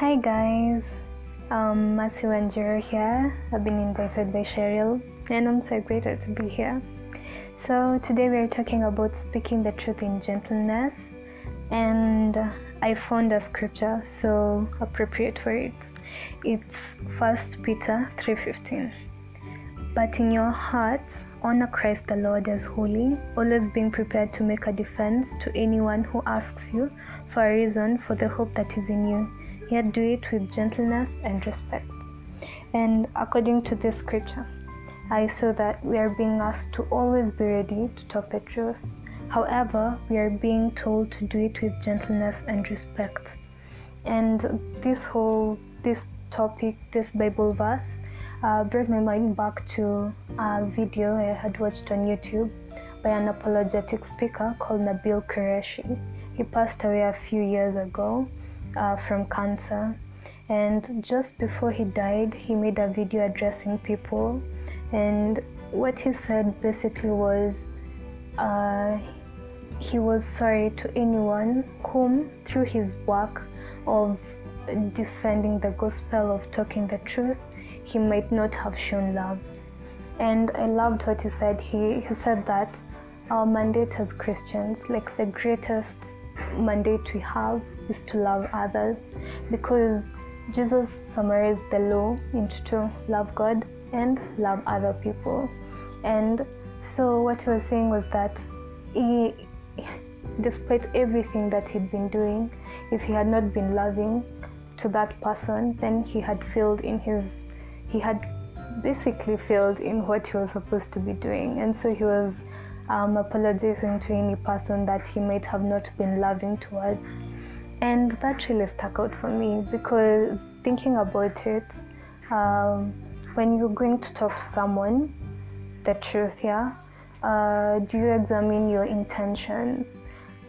Hi guys, um, Matthew and Jero here. I've been invited by Cheryl and I'm so excited to be here. So today we're talking about speaking the truth in gentleness and I found a scripture so appropriate for it. It's 1 Peter 3:15. But in your hearts honor Christ the Lord as holy, always being prepared to make a defense to anyone who asks you for a reason for the hope that is in you. Yet do it with gentleness and respect. And according to this scripture, I saw that we are being asked to always be ready to talk the truth. However, we are being told to do it with gentleness and respect. And this whole this topic, this Bible verse, uh, brought my mind back to a video I had watched on YouTube by an apologetic speaker called Nabil Qureshi. He passed away a few years ago uh, from cancer. And just before he died, he made a video addressing people. And what he said basically was uh, he was sorry to anyone whom, through his work of defending the gospel, of talking the truth, he might not have shown love. And I loved what he said. He, he said that our mandate as Christians, like the greatest mandate we have, is to love others because Jesus summarized the law into two love God and love other people. And so, what he was saying was that he, despite everything that he'd been doing, if he had not been loving to that person, then he had failed in his, he had basically failed in what he was supposed to be doing. And so he was um, apologizing to any person that he might have not been loving towards. And that really stuck out for me because thinking about it, um, when you're going to talk to someone, the truth, yeah, uh, do you examine your intentions?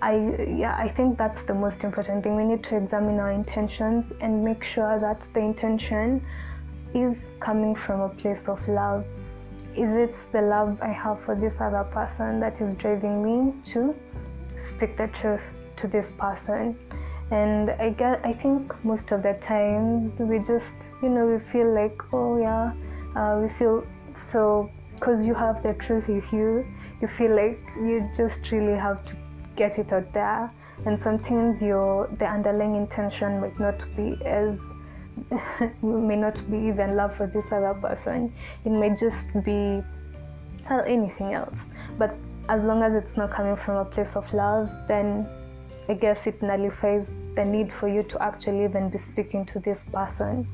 I yeah, I think that's the most important thing. We need to examine our intentions and make sure that the intention is coming from a place of love. Is it the love I have for this other person that is driving me to speak the truth to this person? And I get, I think most of the times we just, you know, we feel like, oh yeah, uh, we feel so because you have the truth with you, you feel like you just really have to get it out there. And sometimes your the underlying intention might not be as may not be even love for this other person. It may just be well, anything else. But as long as it's not coming from a place of love, then I guess it nullifies the need for you to actually even be speaking to this person.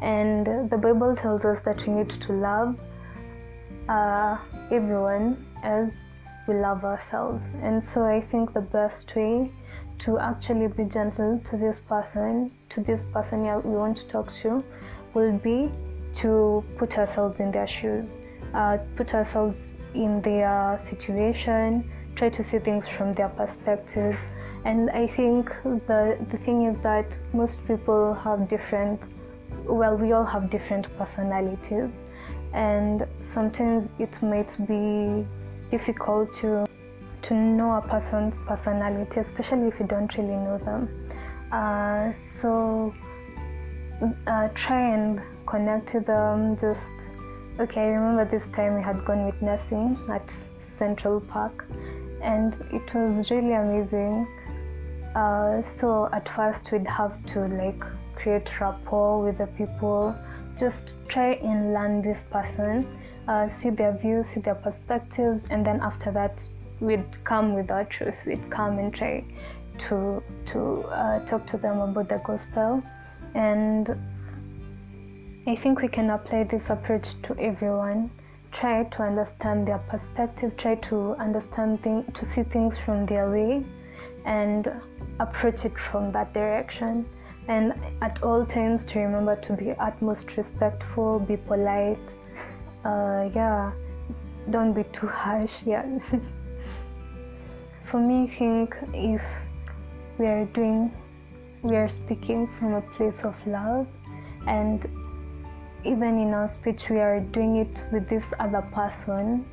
And the Bible tells us that we need to love uh, everyone as we love ourselves. And so I think the best way to actually be gentle to this person, to this person we want to talk to, will be to put ourselves in their shoes, uh, put ourselves in their situation, try to see things from their perspective. And I think the, the thing is that most people have different, well, we all have different personalities. And sometimes it might be difficult to to know a person's personality, especially if you don't really know them. Uh, so uh, try and connect with them. Just okay. I remember this time we had gone witnessing at Central Park, and it was really amazing. Uh, so at first we'd have to like create rapport with the people. Just try and learn this person, uh, see their views, see their perspectives, and then after that we'd come with our truth. We'd come and try to to uh, talk to them about the gospel, and I think we can apply this approach to everyone. Try to understand their perspective. Try to understand things, to see things from their way, and approach it from that direction. And at all times, to remember to be utmost respectful, be polite. Uh, yeah, don't be too harsh. Yeah. For me, think if we are doing, we are speaking from a place of love, and even in our speech, we are doing it with this other person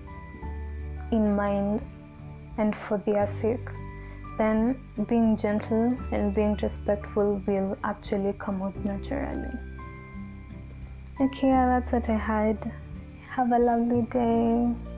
in mind and for their sake, then being gentle and being respectful will actually come out naturally. Okay, that's what I had. Have a lovely day.